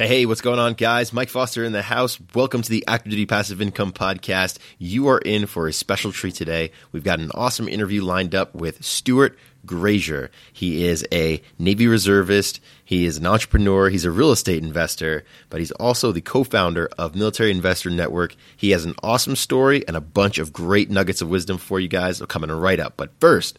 Hey, hey, what's going on, guys? Mike Foster in the house. Welcome to the Active Duty Passive Income Podcast. You are in for a special treat today. We've got an awesome interview lined up with Stuart Grazier. He is a Navy reservist. He is an entrepreneur. He's a real estate investor, but he's also the co-founder of Military Investor Network. He has an awesome story and a bunch of great nuggets of wisdom for you guys coming right up. But first,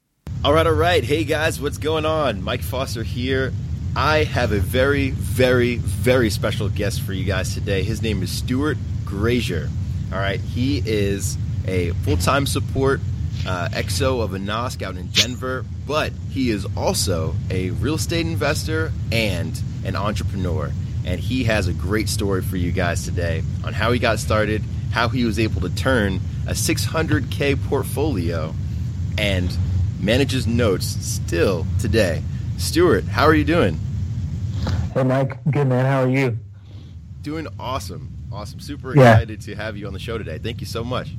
All right, all right. Hey guys, what's going on? Mike Foster here. I have a very, very, very special guest for you guys today. His name is Stuart Grazier. All right, he is a full time support uh, XO of a NOSC out in Denver, but he is also a real estate investor and an entrepreneur. And he has a great story for you guys today on how he got started, how he was able to turn a 600K portfolio and manages notes still today. Stuart, how are you doing? Hey, Mike. Good, man. How are you? Doing awesome. Awesome. Super excited to have you on the show today. Thank you so much.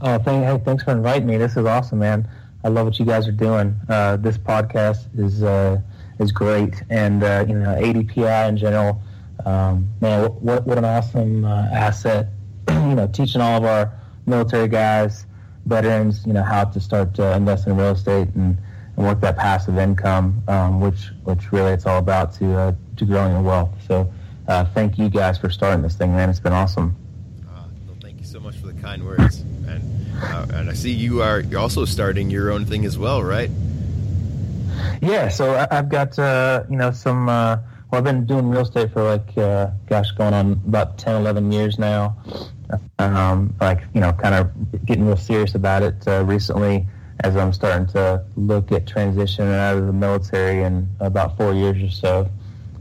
Oh, thank, hey, thanks for inviting me. This is awesome, man. I love what you guys are doing. Uh, this podcast is uh, is great, and uh, you know, ADPI in general. Um, man, what what an awesome uh, asset. you know, teaching all of our military guys veterans, you know, how to start uh, investing in real estate and, and work that passive income, um, which which really it's all about to uh, to growing your wealth. So, uh, thank you guys for starting this thing, man. It's been awesome. Uh, well, thank you so much for the kind words, and uh, and I see you are you're also starting your own thing as well, right? Yeah. So I, have got uh, you know some. well, I've been doing real estate for like, gosh, going on about 10, 11 years now um, like you know, kind of getting real serious about it uh, recently as I'm starting to look at transitioning out of the military in about four years or so.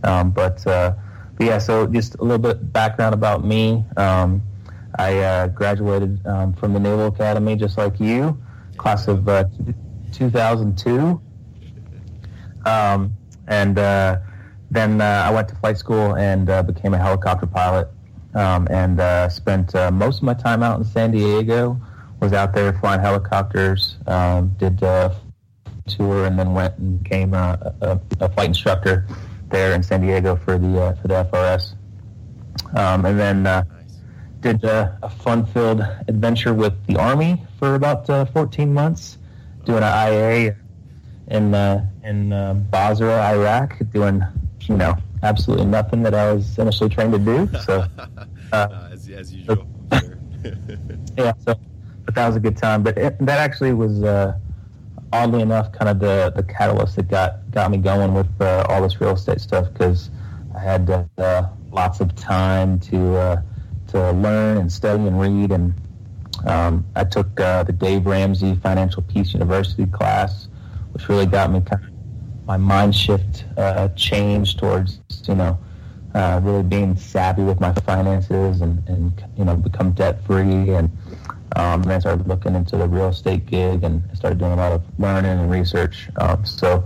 Um, but, uh, but yeah, so just a little bit background about me. Um, I uh, graduated um, from the Naval Academy just like you, class of uh, 2002. Um, and uh, then uh, I went to flight school and became a helicopter pilot um, and uh, spent uh, most of my time out in San Diego. Was out there flying helicopters, um, did a tour, and then went and became a, a, a, flight instructor there in San Diego for the uh, for the FRS. Um, and then uh, did a, a fun-filled adventure with the Army for about uh, 14 months, doing an IA in uh, in Basra, Iraq, doing you know absolutely nothing that I was initially trained to do. So, uh, as, as, usual. yeah, so but that was a good time. But it, that actually was uh, oddly enough kind of the, the catalyst that got got me going with uh, all this real estate stuff because I had uh, lots of time to uh, to learn and study and read and. Um, I took uh, the Dave Ramsey Financial Peace University class, which really got me kind of my mind shift uh, changed towards you know uh, really being savvy with my finances and, and you know become debt free and um, then I started looking into the real estate gig and started doing a lot of learning and research. Um, so,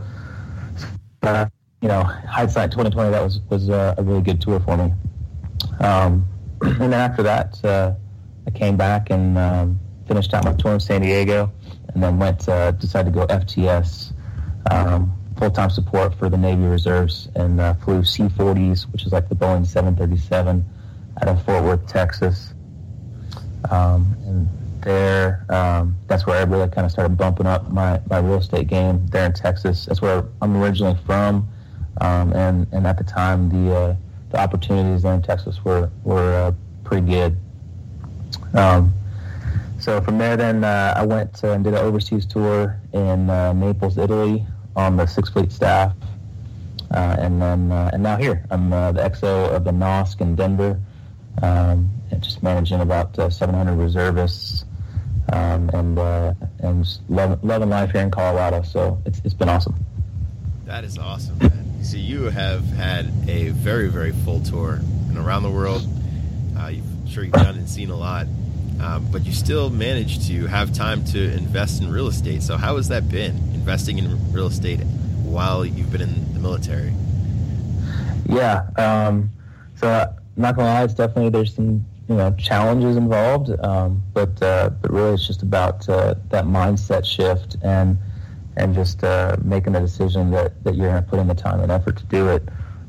uh, you know, hindsight 2020, that was was uh, a really good tour for me. Um, and then after that, uh, I came back and um, finished out my tour in San Diego, and then went uh, decided to go FTS. Um, full-time support for the Navy Reserves and uh, flew C-40s, which is like the Boeing 737, out of Fort Worth, Texas. Um, and there, um, that's where I really kind of started bumping up my, my real estate game there in Texas. That's where I'm originally from, um, and and at the time the uh, the opportunities there in Texas were were uh, pretty good. Um, so from there, then uh, I went and did an overseas tour in uh, Naples, Italy, on the Six Fleet staff. uh, and then uh, and now here I'm uh, the XO of the NOSC in Denver, um, and just managing about 700 reservists, um, and and loving, loving life here in Colorado. So it's it's been awesome. That is awesome, man. So you have had a very very full tour and around the world. I'm sure you've done and seen a lot. Um, but you still managed to have time to invest in real estate. So how has that been, investing in real estate while you've been in the military? Yeah. Um, so I'm not gonna lie, it's definitely there's some you know challenges involved, um, but uh, but really it's just about uh, that mindset shift and and just uh, making the decision that, that you're going to put in the time and effort to do it.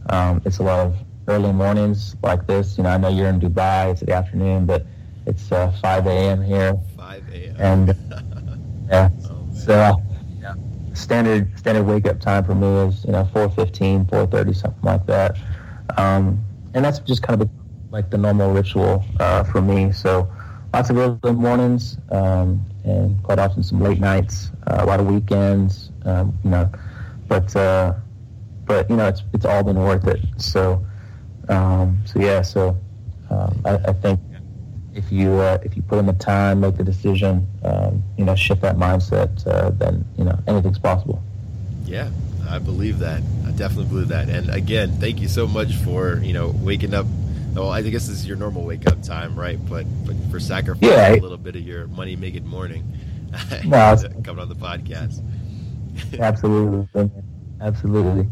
Um, it's a lot of early mornings like this. You know, I know you're in Dubai; it's the afternoon, but it's uh, 5 a.m. here. 5 a.m. And yeah, oh, so standard standard wake up time for me is you know 4:15, 4:30, something like that. Um, and that's just kind of like the normal ritual uh, for me. So lots of early mornings um, and quite often some late nights, uh, a lot of weekends. Um, you know, but uh, but you know it's it's all been worth it. So um, so yeah, so um, I, I think if you uh, if you put in the time, make the decision, um, you know, shift that mindset, uh, then you know anything's possible. Yeah, I believe that. I definitely believe that. And again, thank you so much for you know waking up. Well, I guess this is your normal wake up time, right? But but for sacrificing yeah, a little bit of your money making morning, no, coming on the podcast. absolutely, absolutely,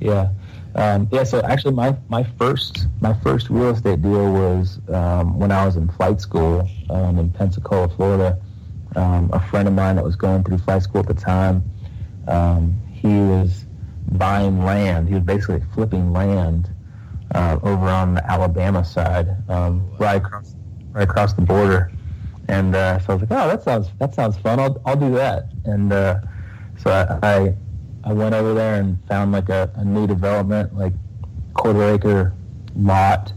yeah. Um, yeah, so actually, my, my first my first real estate deal was um, when I was in flight school um, in Pensacola, Florida. Um, a friend of mine that was going through flight school at the time, um, he was buying land. He was basically flipping land uh, over on the Alabama side, um, right across right across the border. And uh, so I was like, "Oh, that sounds that sounds fun. I'll I'll do that." And uh, so I, I I went over there and found like a, a new development, like quarter acre lot,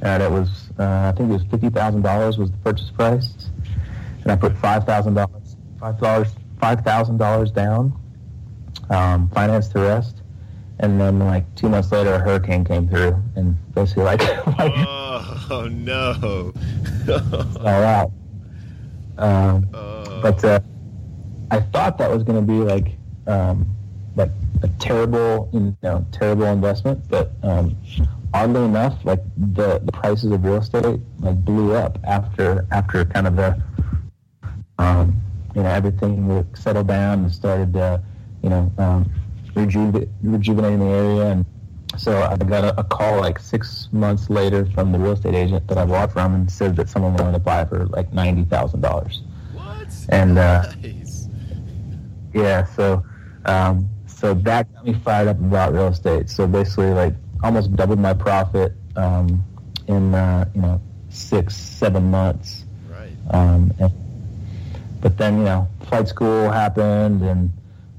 and it was uh, I think it was fifty thousand dollars was the purchase price, and I put five thousand dollars, five dollars, five thousand dollars down, um, financed the rest, and then like two months later, a hurricane came through and basically like, like oh no, all right. Um, uh. But uh, I thought that was going to be like um, like a terrible, you know, terrible investment. But um, oddly enough, like the, the prices of real estate like blew up after after kind of the um, you know everything settled down and started uh, you know um, rejuve- rejuvenating the area and. So I got a, a, call like six months later from the real estate agent that I bought from and said that someone wanted to buy for like ninety thousand dollars. What? And uh, nice. yeah, so um, so that got me fired up about real estate. So basically, like almost doubled my profit um, in uh, you know six seven months. Right. Um, and, but then you know flight school happened and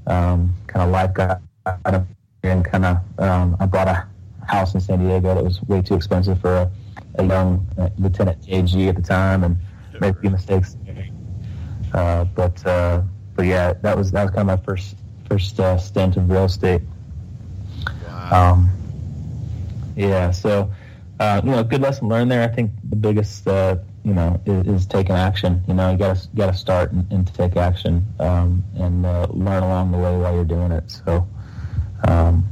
um, kind of life got out of and kind of um, I bought a house in San Diego that was way too expensive for a, a young uh, lieutenant JG at the time and sure. made a few mistakes. Uh, but uh, but yeah, that was that was kind of my first first uh, stint of real estate. Wow. Um, yeah, so uh, you know, good lesson learned there. I think the biggest, uh, you know, is, is, taking action. You know, you got to got to start and, and, to take action um, and uh, learn along the way while you're doing it. So, um,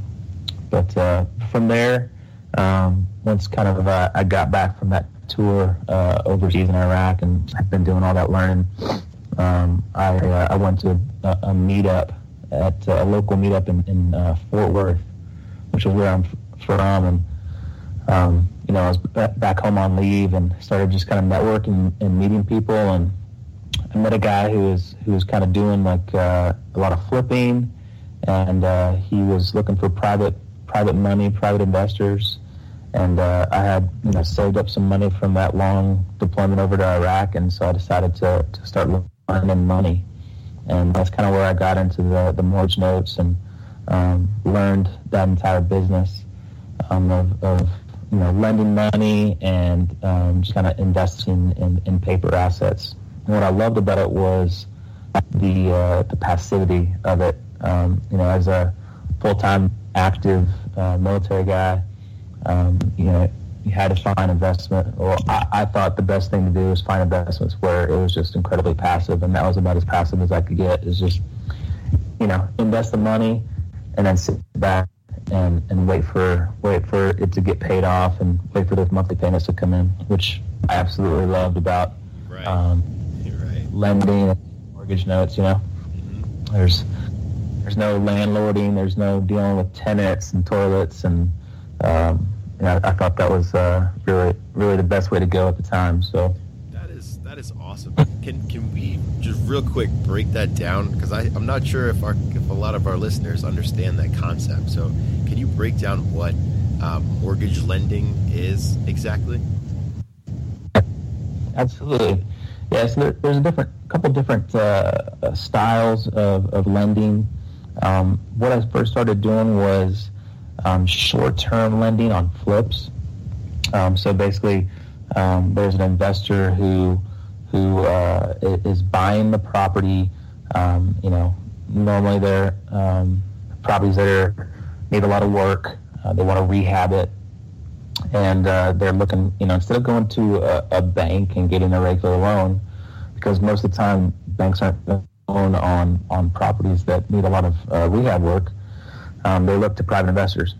but uh, from there, um, once kind of uh, I got back from that tour uh, overseas in Iraq, and I've been doing all that learning. Um, I I went to a, a meetup at a local meetup in, in uh, Fort Worth, which is where I'm from. And, um, you know, I was back home on leave and started just kind of networking and meeting people. And I met a guy who was, who was kind of doing like uh, a lot of flipping. And uh, he was looking for private private money, private investors. And uh, I had, you know, saved up some money from that long deployment over to Iraq. And so I decided to, to start lending money and that's kind of where I got into the, the mortgage notes and um, learned that entire business um, of, of, you know lending money and um, just kind of investing in, in paper assets. And what I loved about it was the uh, the passivity of it. Um, you know, as a full time active uh, military guy. Um, you know, you had to find investment. Well, I, I, thought the best thing to do was find investments where it was just incredibly passive, and that was about as passive as I could get. Is just, you know, invest the money and then sit back and, and wait for wait for it to get paid off and wait for those monthly payments to come in, which I absolutely loved about right. Um, right. lending and mortgage notes. You know, mm-hmm. there's there's no landlording, there's no dealing with tenants and toilets, and um, know, I, I thought that was uh, really really the best way to go at the time. So that is that is awesome. Can can we just real quick break that down because I'm not sure if our if a lot of our listeners understand that concept. So can you break down what um, mortgage lending is exactly? Absolutely. Yes, there, there's a different couple different uh, styles of, of lending. Um, what I first started doing was um, short-term lending on flips. Um, so basically, um, there's an investor who who uh, is buying the property. Um, you know, normally they're um, properties that are, need a lot of work. Uh, they want to rehab it, and uh, they're looking. You know, instead of going to a, a, bank and getting a regular loan, because most of the time banks aren't loan on on properties that need a lot of uh, rehab work. Um, they look to private investors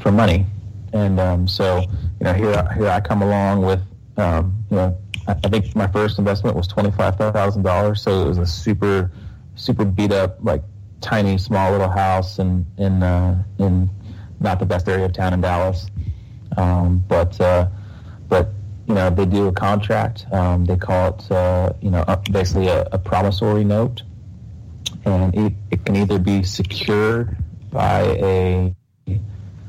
for money, and um, so you know here here I come along with um, you know I think my first investment was twenty five thousand dollars, so it was a super super beat up like tiny small little house in in uh, in not the best area of town in Dallas, um, but uh, but you know they do a contract. Um, they call it uh, you know basically a, a promissory note, and it, it can either be secured by a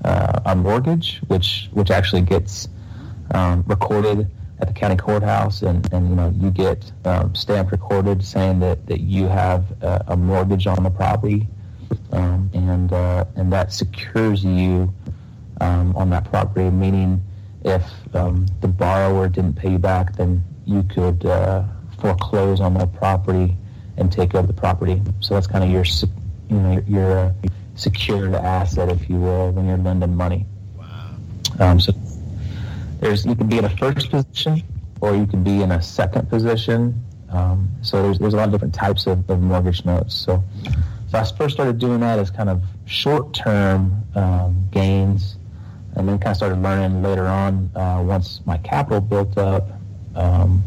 uh, a mortgage, which which actually gets um, recorded at the county courthouse, and, and you know you get um, stamped recorded saying that, that you have a, a mortgage on the property, um, and uh, and that secures you um, on that property. Meaning, if um, the borrower didn't pay you back, then you could uh, foreclose on the property and take over the property. So that's kind of your you know your, your uh, secured asset, if you will, when you're lending money. Wow. Um, so there's you can be in a first position or you can be in a second position. Um, so there's there's a lot of different types of, of mortgage notes. So so I first started doing that as kind of short term um, gains, and then kind of started learning later on uh, once my capital built up. Um,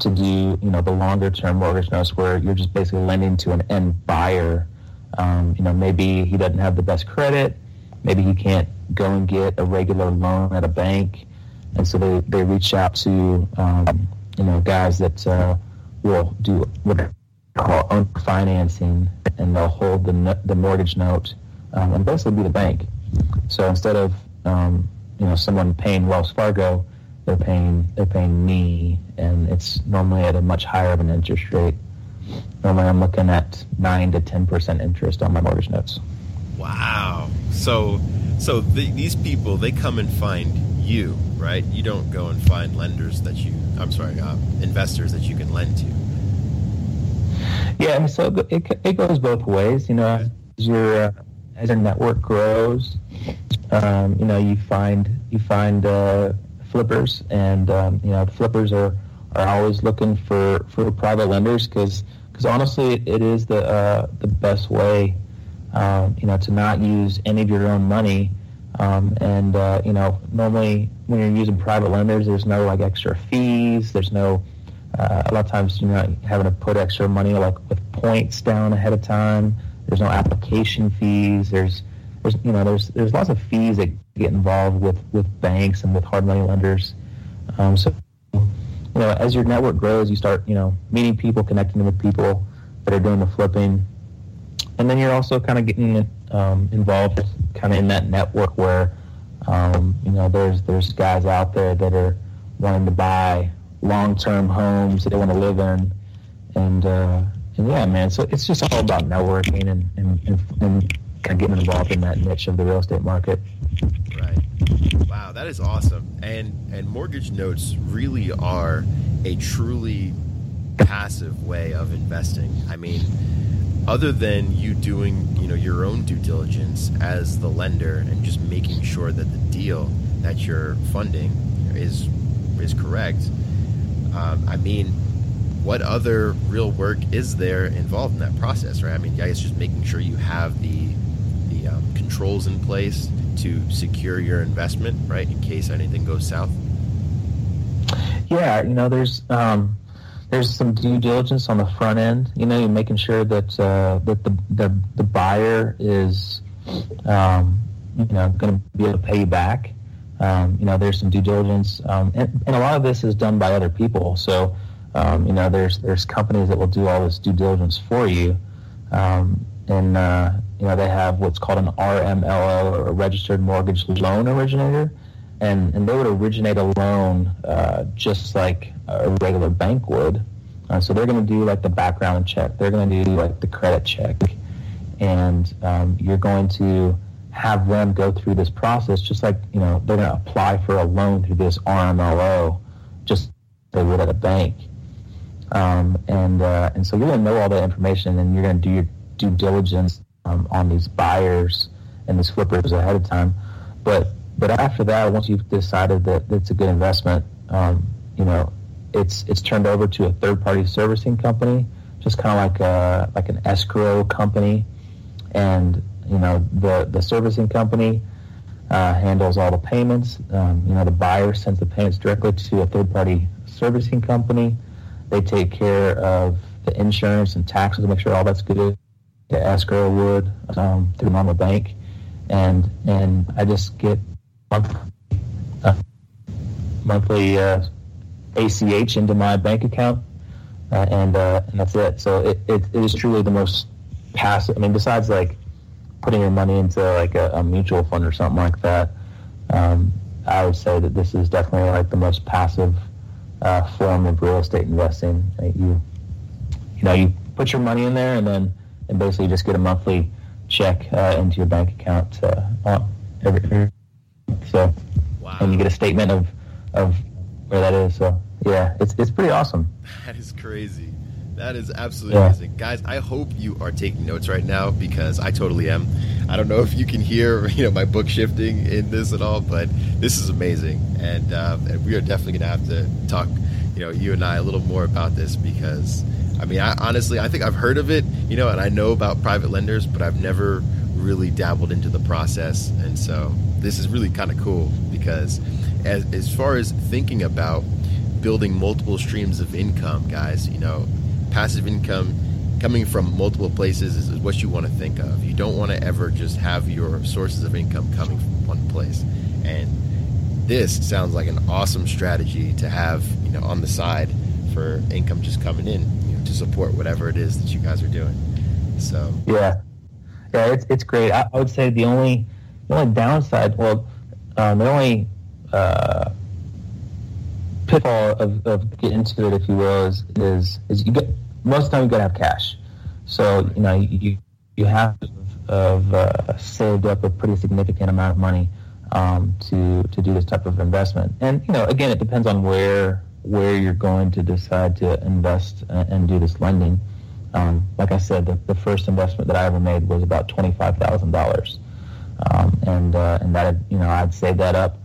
to do, you know, the longer term mortgage notes where you're just basically lending to an end buyer. Um, you know, maybe he doesn't have the best credit, maybe he can't go and get a regular loan at a bank, and so they, they reach out to um, you know guys that uh, will do what they call own financing, and they'll hold the the mortgage note um, and basically be the bank. So instead of um, you know someone paying Wells Fargo, they're paying they're paying me, and it's normally at a much higher of an interest rate. Normally, I'm looking at nine to ten percent interest on my mortgage notes. Wow. So so the, these people they come and find you, right? You don't go and find lenders that you. I'm sorry, uh, investors that you can lend to. Yeah, and so it, it goes both ways. You know, as your uh, as your network grows, um, you know, you find you find uh, flippers, and um, you know, flippers are are always looking for for private lenders because because honestly, it is the uh, the best way um, you know, to not use any of your own money. Um, and uh, you know, normally when you're using private lenders, there's no like extra fees. There's no uh, a lot of times you're not having to put extra money like with points down ahead of time. There's no application fees. There's there's you know there's there's lots of fees that get involved with with banks and with hard money lenders. Um, so you know, as your network grows, you start you know meeting people, connecting with people that are doing the flipping. And then you're also kind of getting um, involved kind of in that network where um, you know there's there's guys out there that are wanting to buy long-term homes that they want to live in. And uh, and yeah man so it's just all about networking and, and, and, and kind of getting involved in that niche of the real estate market right wow that is awesome and and mortgage notes really are a truly passive way of investing i mean other than you doing you know your own due diligence as the lender and just making sure that the deal that you're funding is is correct. Um, I mean, what other real work is there involved in that process, right? I mean, I guess just making sure you have the controls in place to secure your investment, right, in case anything goes south. Yeah, you know, there's um, there's some due diligence on the front end. You know, you're making sure that uh, that the, the the buyer is um, you know going to be able to pay you back. Um, you know, there's some due diligence, um, and, and, a lot of this is done by other people. So, um, you know, there's there's companies that will do all this due diligence for you, um, and uh, you know they have what's called an RMLO or a registered mortgage loan originator, and and they would originate a loan uh, just like a regular bank would. Uh, so they're going to do like the background check, they're going to do like the credit check, and um, you're going to have them go through this process just like you know they're going to apply for a loan through this RMLO, just like they would at a bank. Um, and uh, and so you're going to know all that information, and you're going to do your due diligence um, on these buyers and these flippers ahead of time. But but after that, once you've decided that it's a good investment, um, you know, it's it's turned over to a third party servicing company, just kind of like a like an escrow company, and you know the the servicing company uh, handles all the payments. Um, you know, the buyer sends the payments directly to a third party servicing company. They take care of the insurance and taxes to make sure all that's good. The escrow would um, through Mama Bank, and and I just get monthly, uh, monthly uh, ACH into my bank account, uh, and uh, and that's it. So it, it, it is truly the most passive. I mean, besides like putting your money into like a, a mutual fund or something like that, um, I would say that this is definitely like the most passive uh, form of real estate investing. You you know you put your money in there and then and basically just get a monthly check uh, into your bank account uh, every, so wow. and you get a statement of of where that is. So yeah, it's it's pretty awesome. That is crazy. That is absolutely yeah. amazing, guys. I hope you are taking notes right now because I totally am. I don't know if you can hear, you know, my book shifting in this at all, but this is amazing, and, uh, and we are definitely going to have to talk, you know, you and I a little more about this because, I mean, I, honestly, I think I've heard of it, you know, and I know about private lenders, but I've never really dabbled into the process, and so this is really kind of cool because, as as far as thinking about building multiple streams of income, guys, you know passive income coming from multiple places is, what you want to think of. You don't want to ever just have your sources of income coming from one place. And this sounds like an awesome strategy to have, you know, on the side for income just coming in to support whatever it is that you guys are doing. So yeah, yeah, it's it's great. I, I would say the only the only downside, well, um, the only uh, pitfall of, of getting into it, if you will, is is, is you get most of the time you got to have cash. So you know you you have to have uh, saved up a pretty significant amount of money um, to to do this type of investment. And you know again it depends on where where you're going to decide to invest and, and do this lending. Um, like I said, the, the, first investment that I ever made was about twenty five thousand um, dollars, and uh, and that you know I'd saved that up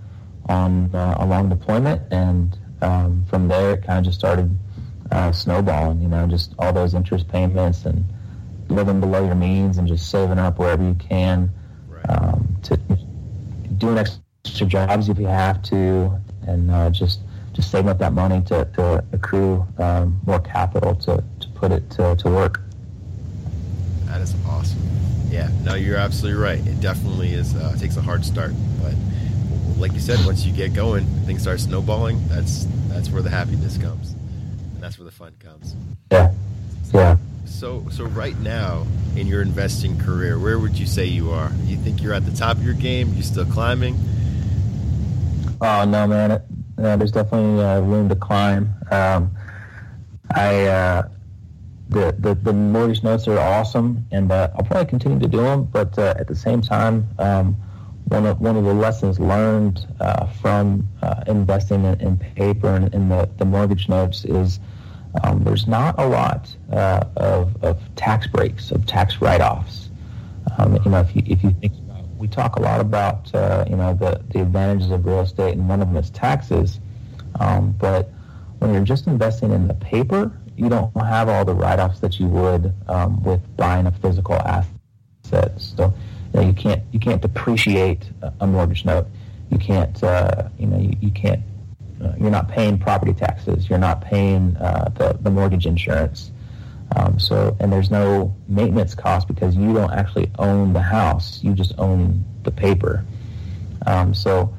on uh, a long deployment, and um, from there it kind of just started uh, snowballing. You know, just all those interest payments and living below your means and just saving up wherever you can right. um, to doing extra jobs if you have to, and uh, just just saving up that money to, to accrue um, more capital to, to put it to, to work. That is awesome. Yeah, no, you're absolutely right. It definitely is uh, takes a hard start, but like you said, once you get going, things start snowballing. That's that's where the happiness comes and that's where the fun comes. Yeah, yeah. So, so right now in your investing career, where would you say you are? You think you're at the top of your game? You still climbing? Oh no, man! Uh, there's definitely uh, room to climb. Um, I uh, the, the the mortgage notes are awesome, and uh, I'll probably continue to do them. But uh, at the same time, um, one of one of the lessons learned uh, from investing in, in, paper and in the, the mortgage notes is um, there's not a lot uh, of, of tax breaks, of tax write-offs. Um, you know, if you if you think we talk a lot about uh, you know the the advantages of real estate, and one of them is taxes. Um, but when you're just investing in the paper, you don't have all the write-offs that you would um, with buying a physical asset. So you, know, you can't you can't depreciate a mortgage note. You can't uh, you know you, you can't uh, you're not paying property taxes. You're not paying uh, the the mortgage insurance. Um, so and there's no maintenance cost because you don't actually own the house. You just own the paper. Um, so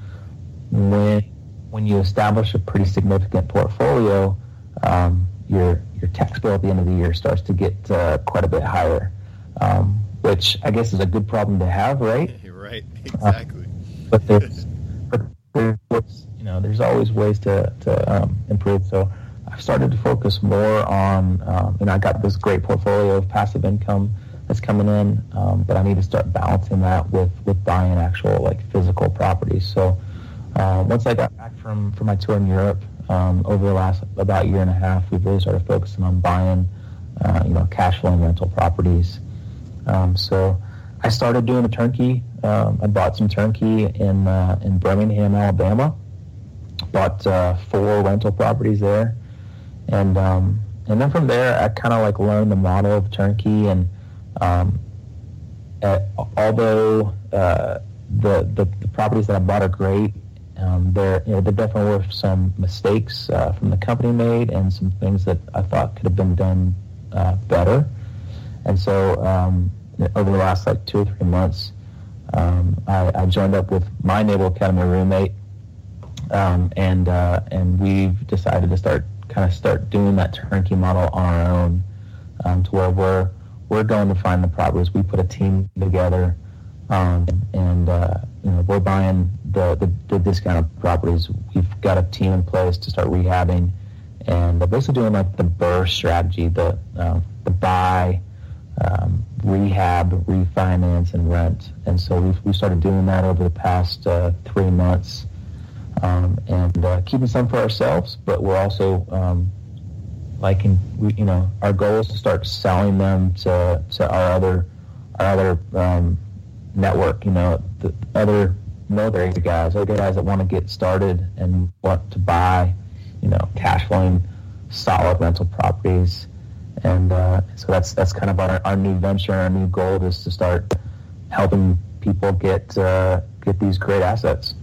when when you establish a pretty significant portfolio, um, your your tax bill at the end of the year starts to get uh, quite a bit higher, um, which I guess is a good problem to have, right? You're right, exactly. Uh, but there's, but there's, you know, there's always ways to to um, improve. So started to focus more on, um, know, I got this great portfolio of passive income that's coming in, um, but I need to start balancing that with with buying actual like physical properties. So uh, once I got back from from my tour in Europe um, over the last about year and a half, we've really started focusing on buying, uh, you know, cash flowing rental properties. Um, so I started doing a turnkey. Um, I bought some turnkey in uh, in Birmingham, Alabama. Bought uh, four rental properties there, and um, and then from there, I kind of like learned the model of turnkey. And um, at, although uh, the, the the properties that I bought are great, um, there, you know, there definitely were some mistakes uh, from the company made, and some things that I thought could have been done uh, better. And so, um, over the last like two or three months, um, I, I, joined up with my Naval Academy roommate, um, and uh, and we've decided to start kind of start doing that turnkey model on our own, um, to where we're we're going to find the properties. We put a team together, um, and uh, you know, we're buying the, the, the discounted properties. We've got a team in place to start rehabbing, and they're basically doing like the BRRRR strategy, the uh, the buy, um, rehab, refinance, and rent. And so we've we started doing that over the past uh, three months, um, and uh, keeping some for ourselves. But we're also um, like, in, we, you know, our goal is to start selling them to to our other our other um, network. You know, the other military guys, other guys that want to get started and want to buy, you know, cash flowing solid rental properties. And uh, so that's that's kind of our, our new venture, our new goal is to start helping people get uh, get these great assets.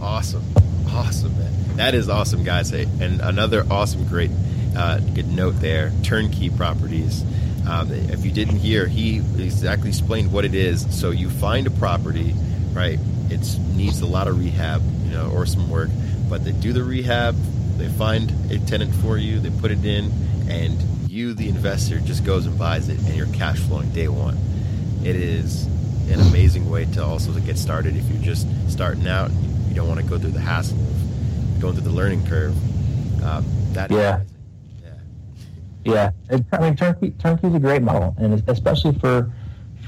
Awesome, awesome, man. That is awesome, guys. And another awesome, great, uh, good note there. Turnkey properties. Um, if you didn't hear, he exactly explained what it is. So you find a property, right? It needs a lot of rehab, you know, or some work, but they do the rehab. They find a tenant for you. They put it in, and you, the investor, just goes and buys it, and you're cash flowing day one. It is an amazing way to also to get started if you're just starting out. You don't want to go through the hassle of going through the learning curve. Um, that yeah. Yeah, it, I mean, turnkey turnkey is a great model, and especially for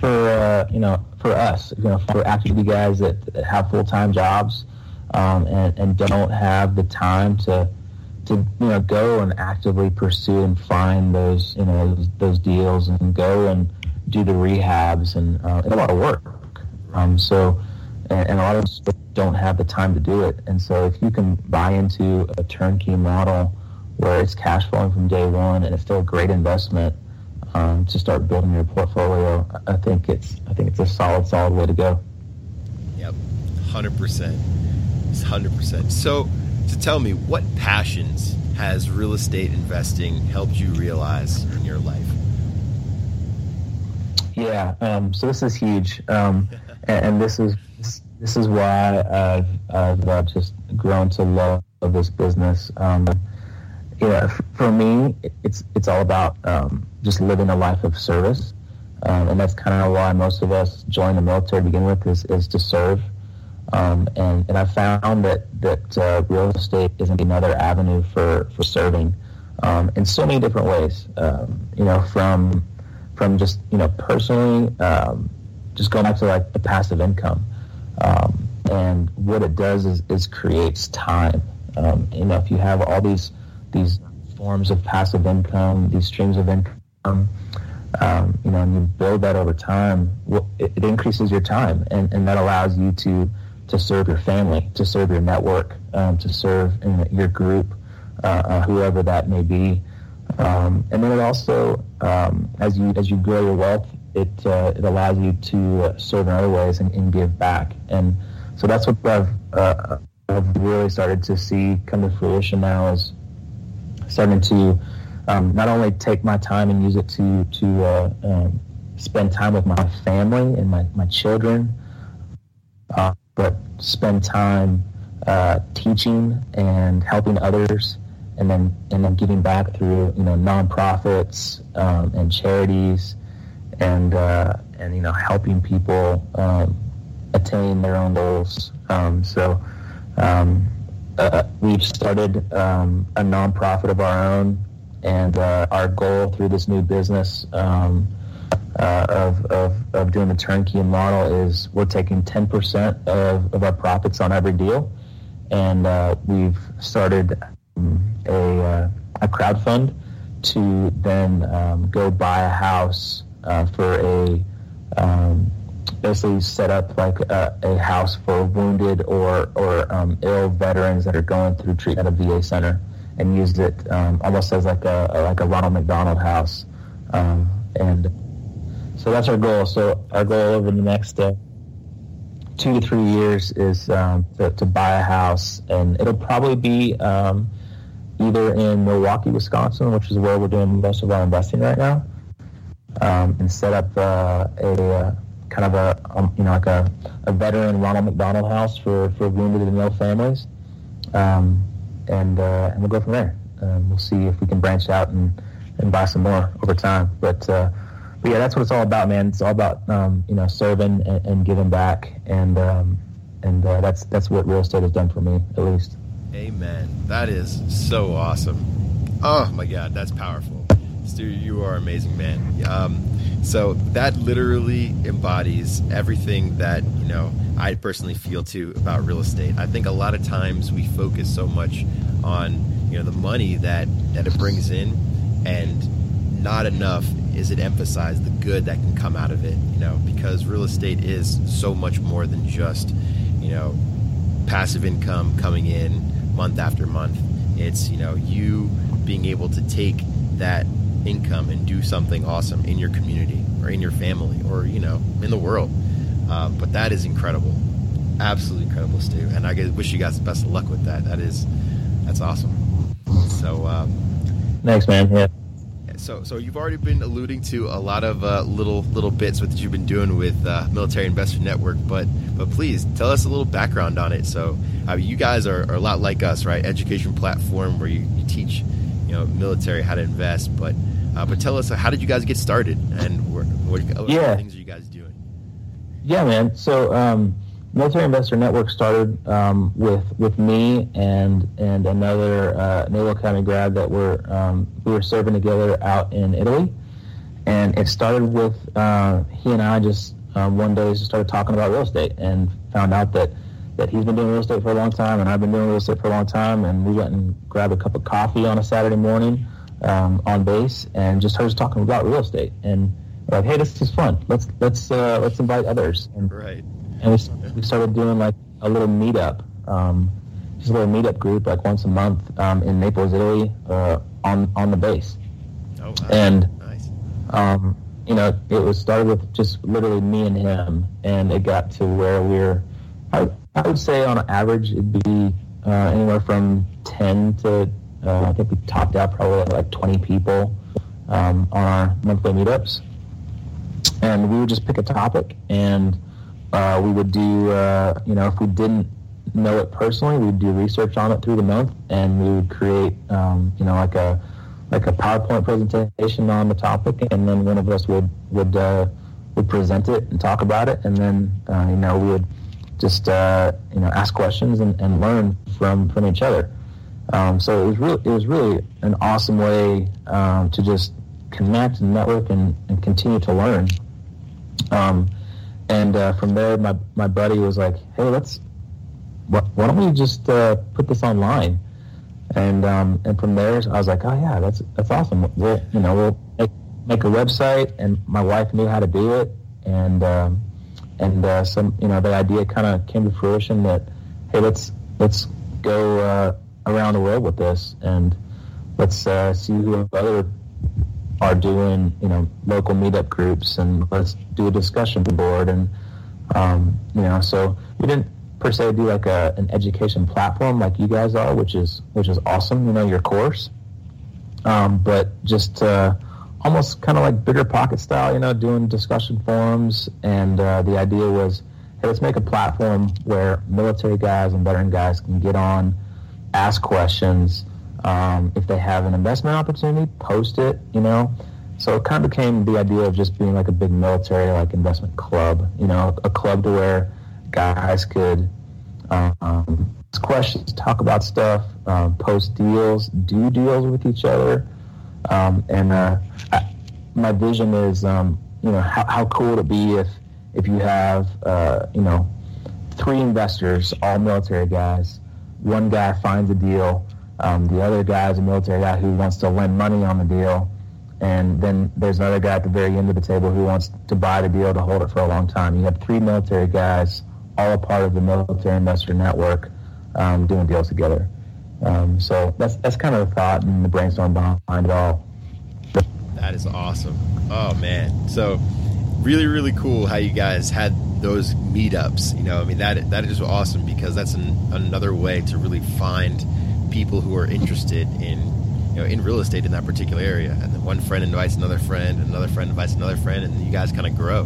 for uh, you know for us, you know, for active guys that, that have full time jobs um, and and don't have the time to to you know go and actively pursue and find those you know those, those deals and go and do the rehabs and uh, a lot of work. Um, so and, and a lot of don't have the time to do it, and so if you can buy into a turnkey model where it's cash flowing from day one and it's still a great investment um, to start building your portfolio, I think it's I think it's a solid, solid way to go. Yep, hundred percent. It's hundred percent. So, to tell me, what passions has real estate investing helped you realize in your life? Yeah, um, so this is huge, um, and, and, this is this is why I've, I've uh, just grown to love this business. Um, yeah, for me, it's it's all about um, just living a life of service, um, and that's kind of why most of us join the military to begin with is, is to serve. Um, and and I found that that uh, real estate is another avenue for for serving um, in so many different ways. Um, you know, from from just you know personally, just going back to like the passive income, and what it does is is creates time. you know, if you have all these these forms of passive income, these streams of income, um, you know, and you build that over time, it, it, increases your time, and, and that allows you to to serve your family, to serve your network, um, to serve your group, uh, uh, whoever that may be. Um, and then it also, um, as you as you grow your wealth, it uh, it allows you to uh, serve in other ways and, and, give back. And so that's what I've uh, I've really started to see come to fruition now is starting to um, not only take my time and use it to to uh, um, spend time with my family and my, my children, uh, but spend time uh, teaching and helping others, and then and then giving back through you know nonprofits um, and charities, and uh, and you know helping people um, attain their own goals. Um, so. Um, uh, we've started um, a nonprofit of our own, and uh, our goal through this new business um, uh, of, of, of doing the turnkey model is we're taking 10% of, of our profits on every deal, and uh, we've started um, a, uh, a crowd fund to then go buy a house uh, for a um, basically set up like a, a house for wounded or or um, ill veterans that are going through treatment at a VA center, and used it um, almost as like a, like a Ronald McDonald House, um, and so that's our goal. So our goal over the next uh, two to three years is um, to, to, buy a house, and it'll probably be um, either in Milwaukee, Wisconsin, which is where we're doing most of our investing right now, um, and set up uh, a uh, kind of a um, you know like a, a veteran Ronald McDonald House for, for wounded and ill families, um, and uh, and we'll go from there. Um, we'll see if we can branch out and, and buy some more over time. But uh, but yeah, that's what it's all about, man. It's all about um, you know serving and, and, giving back, and um, and uh, that's that's what real estate has done for me, at least. Amen. That is so awesome. Oh my God, that's powerful. Stu, you are amazing, man. Um, so that literally embodies everything that, you know, I personally feel too about real estate. I think a lot of times we focus so much on, you know, the money that, that it brings in and not enough is it emphasized the good that can come out of it, you know, because real estate is so much more than just, you know, passive income coming in month after month. It's, you know, you being able to take that income and do something awesome in your community or in your family or you know in the world. Uh, but that is incredible, absolutely incredible, Stu. And I wish you guys the best of luck with that. That is that's awesome. So um, thanks, man. Yeah. So, so you've already been alluding to a lot of uh, little little bits what you've been doing with uh, Military Investor Network, but but please tell us a little background on it. So, uh, you guys are, are, a lot like us, right? Education platform where you, you teach you know military how to invest, but uh, but tell us, how did you guys get started, and what, what, what yeah. things are you guys doing? Yeah, man. So, um, Military Investor Network started um, with with me and and another uh, Naval Academy grad that were um, we were serving together out in Italy, and it started with uh, he and I just um, one day just started talking about real estate and found out that that he's been doing real estate for a long time and I've been doing real estate for a long time, and we went and grabbed a cup of coffee on a Saturday morning um, on base and just us talking about real estate and like, hey, this is fun. Let's let's uh, let's invite others. And, right. And we, we started doing like a little meetup, um, just a little meetup group, like once a month um, in Naples, Italy, uh, on on the base. Oh, wow. And nice. um, you know, it was started with just literally me and him, and it got to where we're. I, I would say on average it'd be uh, anywhere from ten to uh, I think we topped out probably like 20 people um, on our monthly meetups. And we would just pick a topic and uh, we would do, uh, you know, if we didn't know it personally, we'd do research on it through the month and we would create, um, you know, like a like a PowerPoint presentation on the topic, and then one of us would would uh, would present it and talk about it, and then uh, you know we would just uh, you know ask questions and, and learn from from each other. Um, so it was really it was really an awesome way um, to just connect and network and, and continue to learn. Um, and uh, from there, my my buddy was like, "Hey, let's why, don't we just uh, put this online?" And um, and from there, I was like, oh yeah, that's that's awesome. We'll you know we'll make, make a website, and my wife knew how to do it, and um, and uh, some you know the idea kind of came to fruition that hey let's let's go uh, around the world with this and let's uh, see who other are doing you know local meetup groups and let's do a discussion board and um, you know so we didn't per se do like a, an education platform like you guys are which is which is awesome you know your course um, but just uh, almost kind of like bigger pocket style, you know, doing discussion forums. And uh, the idea was, hey, let's make a platform where military guys and veteran guys can get on, ask questions. Um, if they have an investment opportunity, post it, you know. So it kind of became the idea of just being like a big military like investment club, you know, a club to where guys could um, ask questions, talk about stuff, um, post deals, do deals with each other. Um, and uh, I, my vision is, um, you know, how, how cool would it be if if you have, uh, you know, three investors, all military guys. One guy finds a deal. Um, the other guy is a military guy who wants to lend money on the deal. And then there's another guy at the very end of the table who wants to buy the deal to hold it for a long time. You have three military guys, all a part of the military investor network, um, doing deals together. Um, so that's that's kind of the thought and the brainstorm behind it all. That is awesome. Oh man, so really really cool how you guys had those meetups. You know, I mean that that is awesome because that's an, another way to really find people who are interested in you know in real estate in that particular area. And then one friend invites another friend, another friend invites another friend, and you guys kind of grow.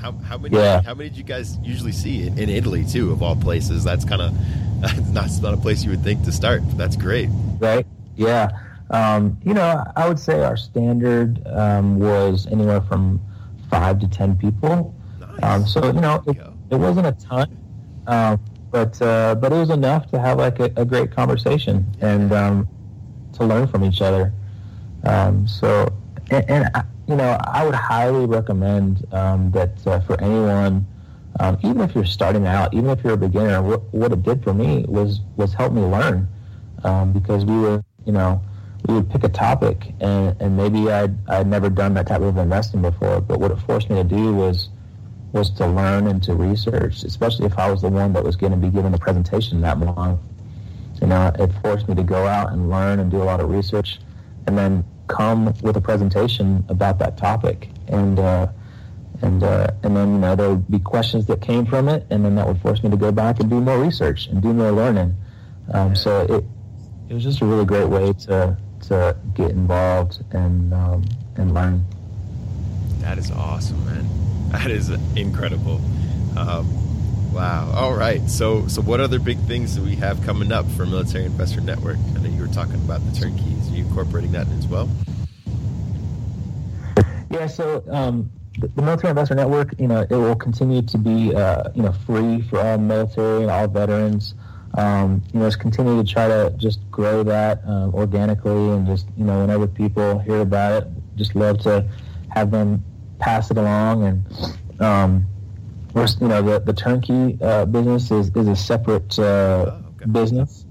How, how many yeah. how many did you guys usually see in, in Italy too? Of all places, that's kind of that's not a place you would think to start. that's great. Right. Yeah. Um, you know, I would say our standard um, was anywhere from five to ten people. Nice. Um, so you know, it, it, wasn't a ton, um, but uh, but it was enough to have like a, a great conversation and um, to learn from each other. Um, so, and, and, you know, I would highly recommend that uh, for anyone um, even if you're starting out, even if you're a beginner, what, what it did for me was was help me learn um, because we were, you know, we would pick a topic and, and maybe I'd, I'd never done that type of investing before, but what it forced me to do was was to learn and to research, especially if I was the one that was going to be giving the presentation that month. You know, it forced me to go out and learn and do a lot of research and then come with a presentation about that topic. And uh, and uh, and then you know there would be questions that came from it, and then that would force me to go back and do more research and do more learning. Um, so it it was just a really great way to to get involved and um, and learn. That is awesome, man. That is incredible. Um, wow. All right. So so what other big things do we have coming up for Military Investor Network? I know you were talking about the turnkeys. Are you incorporating that as well? Yeah. So um, the Military Investor Network, you know, it will continue to be, uh, you know, free for all military and all veterans. Um, you know, just continue to try to just grow that uh, organically and just, you know, whenever people hear about it, just love to have them pass it along. And, um, we're, you know, the, the turnkey uh, business is, is a separate uh, okay. business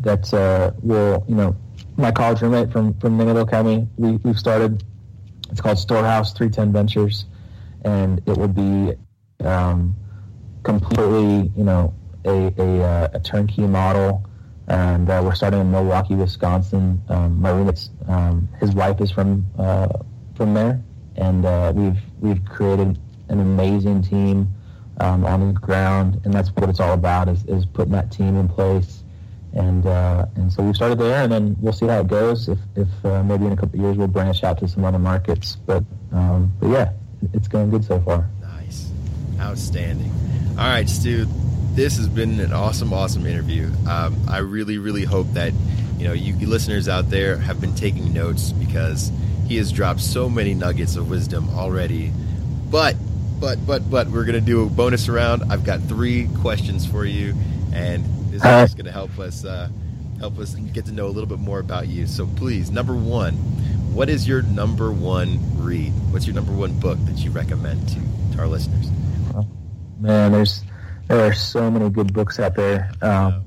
that uh, will, you know, my college roommate from, from Naval Academy, we, we've started it's called Storehouse 310 Ventures, and it will be um, completely, you know, a, a, uh, a turnkey model. And uh, we're starting in Milwaukee, Wisconsin. Um, my roommate's, um, his wife is from uh, from there, and uh, we've we've created an amazing team um, on the ground, and that's what it's all about is, is putting that team in place and uh, and so we started there, and then we'll see how it goes. If if uh, maybe in a couple of years we'll branch out to some other markets, but um, but yeah, it's going good so far. Nice, outstanding. All right, Stu, this has been an awesome, awesome interview. Um, I really, really hope that you know you listeners out there have been taking notes because he has dropped so many nuggets of wisdom already. But but but but we're gonna do a bonus round. I've got three questions for you, and this is uh, going to help us uh, help us get to know a little bit more about you. So please, number one, what is your number one read? What's your number one book that you recommend to, to our listeners? man, there's there are so many good books out there. Um,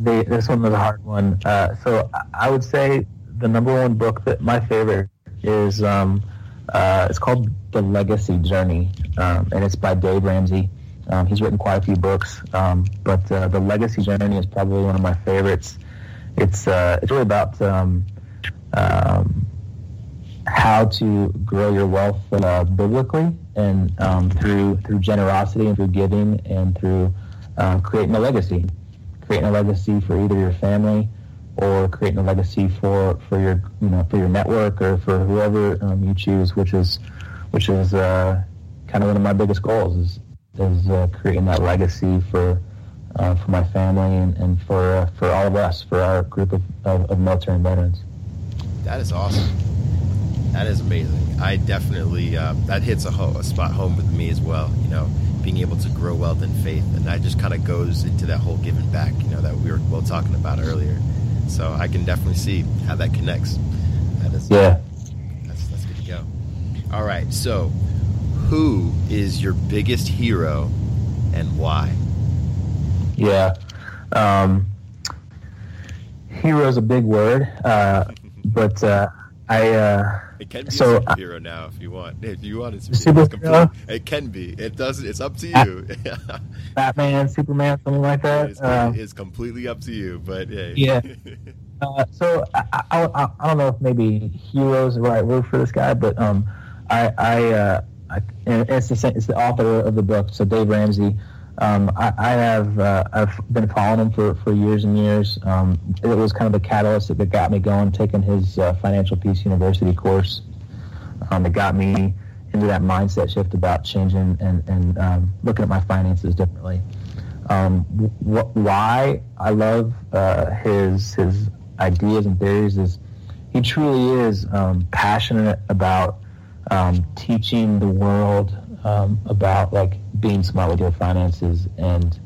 this one was a hard one. Uh, so I would say the number one book that my favorite is um, uh, it's called The Legacy Journey, um, and it's by Dave Ramsey. Um, he's written quite a few books, um, but uh, The Legacy Journey is probably one of my favorites. It's uh, it's really about um, um, how to grow your wealth uh, biblically and through through generosity and through giving and through uh, creating a legacy, creating a legacy for either your family or creating a legacy for, for your you know for your network or for whoever um, you choose, which is which is uh, kind of one of my biggest goals is is uh, creating that legacy for uh, for my family and, and for uh, for all of us for our group of, of, of, military veterans. That is awesome. That is amazing. I definitely uh, that hits a, ho- a spot home with me as well. You know, being able to grow wealth and faith, and that just kind of goes into that whole giving back. You know, that we were well talking about earlier so I can definitely see how that connects. That is, yeah. That's, that's good to go. All right. So, who is your biggest hero and why? Yeah. Um, hero is a big word, uh, but uh, I. Uh, it can be so, a superhero now if you want. If you want it to be superhero, it can be. It doesn't. It's up to you. Batman, Superman, something like that. It's, uh, it's completely up to you. But hey. yeah. Uh, so I, I, I, don't know if maybe hero is the right word for this guy, but um, I, I, uh, I it's the it's the author of the book. So Dave Ramsey. Um, I, I, have uh, I've been following him for, for years and years. Um, it was kind of the catalyst that got me going, taking his uh, Financial Peace University course. Um, it got me into that mindset shift about changing and, and um, looking at my finances differently. Um, wh- why I love uh, his his ideas and theories is he truly is um, passionate about teaching the world about like being smart with your finances and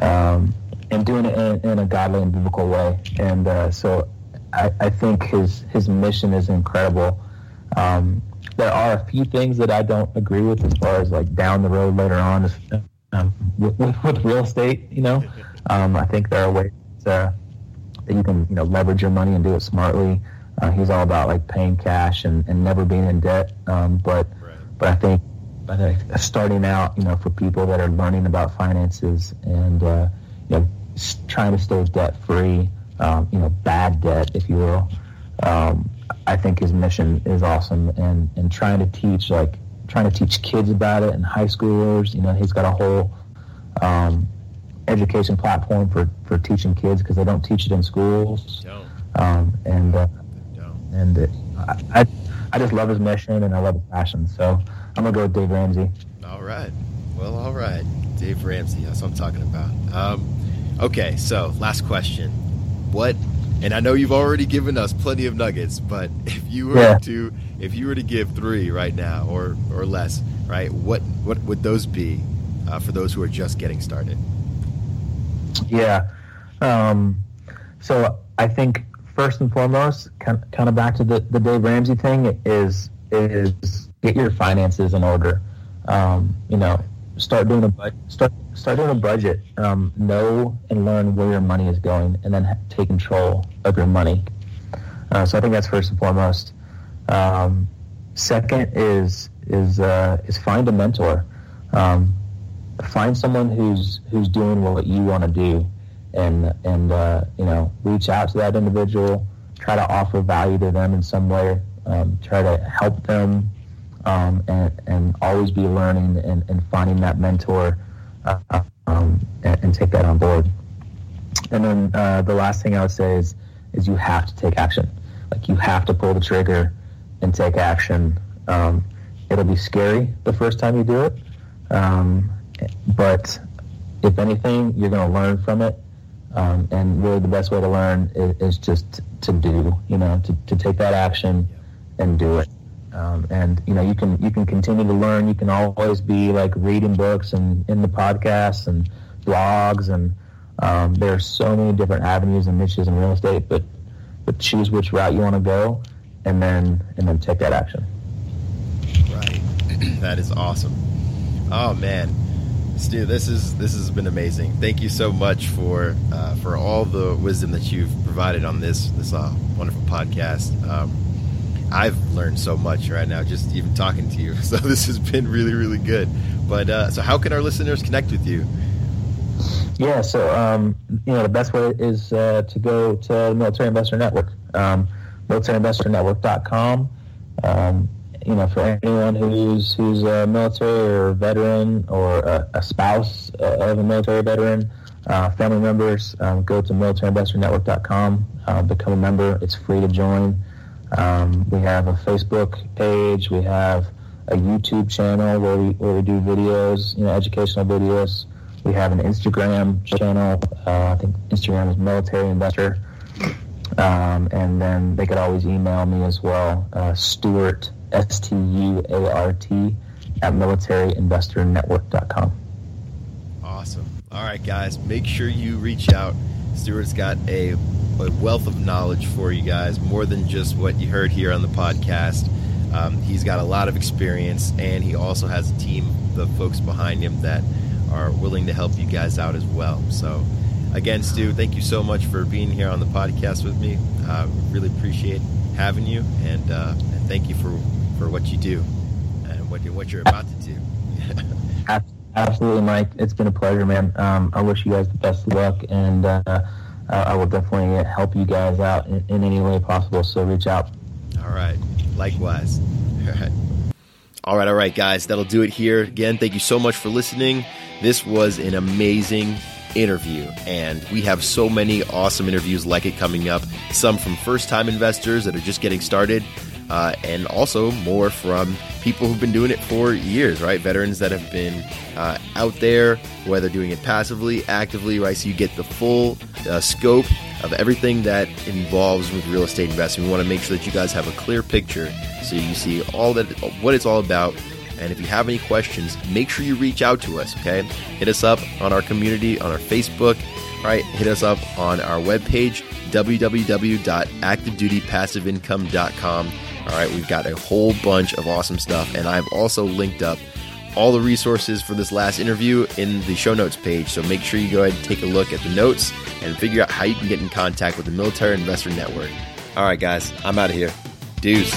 um, and doing it in, in, a godly and biblical way. And uh, so I, I, think his his mission is incredible. Um, there are a few things that I don't agree with as far as like down the road later on um, with, with, real estate. You know, um, I think there are ways uh, that you can you know leverage your money and do it smartly. Uh, he's all about like paying cash and, and never being in debt. Um, but right. but I think but starting out, you know, for people that are learning about finances and uh, you know trying to stay debt free, um, you know, bad debt, if you will. Um, I think his mission is awesome, and and trying to teach like trying to teach kids about it and high schoolers. You know, he's got a whole um, education platform for for teaching kids because they don't teach it in schools. Um, and uh, and it, I I just love his mission and I love his passion. So I'm gonna go with Dave Ramsey. All right. Well, all right. Dave Ramsey. That's what I'm talking about. Um, okay. So, last question. What? And I know you've already given us plenty of nuggets, but if you were yeah. to, if you were to give three right now or or less, right? What what would those be uh, for those who are just getting started? Yeah. Um, so I think first and foremost, kind of back to the, the Dave Ramsey thing is is get your finances in order. Um, you know, start doing a start start doing a budget. Um, know and learn where your money is going, and then take control of your money. Uh, so I think that's first and foremost. Um, second is is uh, is find a mentor. Um, find someone who's who's doing what you want to do, and and uh, you know reach out to that individual. Try to offer value to them in some way. Um, try to help them um, and, and always be learning and, and finding that mentor uh, um, and, and, take that on board. And then uh, the last thing I would say is is you have to take action. Like you have to pull the trigger and take action. Um, it'll be scary the first time you do it, um, but if anything, you're going to learn from it. Um, and really, the best way to learn is, is just to do. You know, to, to take that action and do it. Um, and you know you can you can continue to learn. You can always be like reading books and in the podcasts and blogs and um, there are so many different avenues and niches in real estate. But but choose which route you want to go, and then and then take that action. Right, that is awesome. Oh man, Stu, this is this has been amazing. Thank you so much for uh, for all the wisdom that you've provided on this this uh, wonderful podcast. Um, I've learned so much right now just even talking to you. So this has been really really good. But uh, so how can our listeners connect with you? Yeah, so um, you know the best way is uh, to go to the Military Investor Network, um, militaryinvestornetwork.com. Um, you know, for anyone who's who's a military or a veteran or a, a spouse uh, of a military veteran, uh, family members, um, go to militaryinvestornetwork.com, uh, become a member. It's free to join. Um, we have a Facebook page. We have a YouTube channel where we where we do videos, you know, educational videos. We have an Instagram channel. Uh, I think Instagram is Military Investor. Um, and then they could always email me as well, uh, Stuart S T U A R T, at militaryinvestornetwork.com. Awesome. All right, guys, make sure you reach out. Stuart's got a, a wealth of knowledge for you guys, more than just what you heard here on the podcast. Um, he's got a lot of experience, and he also has a team of folks behind him that are willing to help you guys out as well. So, again, Stu, thank you so much for being here on the podcast with me. Uh, really appreciate having you, and, uh, and thank you for for what you do and what you're, what you're about to do. Absolutely, Mike. It's been a pleasure, man. Um, I wish you guys the best of luck, and uh, I will definitely help you guys out in, in, any way possible. So reach out. All right. Likewise. All right. All right, all right, guys. That'll do it here. Again, thank you so much for listening. This was an amazing interview, and we have so many awesome interviews like it coming up. Some from first time investors that are just getting started uh, and also more from people who've been doing it for years, right? Veterans that have been uh, out there, whether doing it passively, actively, right? So you get the full uh, scope of everything that involves with real estate investing. We want to make sure that you guys have a clear picture so you see all that what it's all about. And if you have any questions, make sure you reach out to us, okay? Hit us up on our community, on our Facebook, right? Hit us up on our webpage, www.activedutypassiveincome.com all right, we've got a whole bunch of awesome stuff, and I've also linked up all the resources for this last interview in the show notes page. So make sure you go ahead and take a look at the notes and figure out how you can get in contact with the Military Investor Network. All right, guys, I'm out of here. Deuce.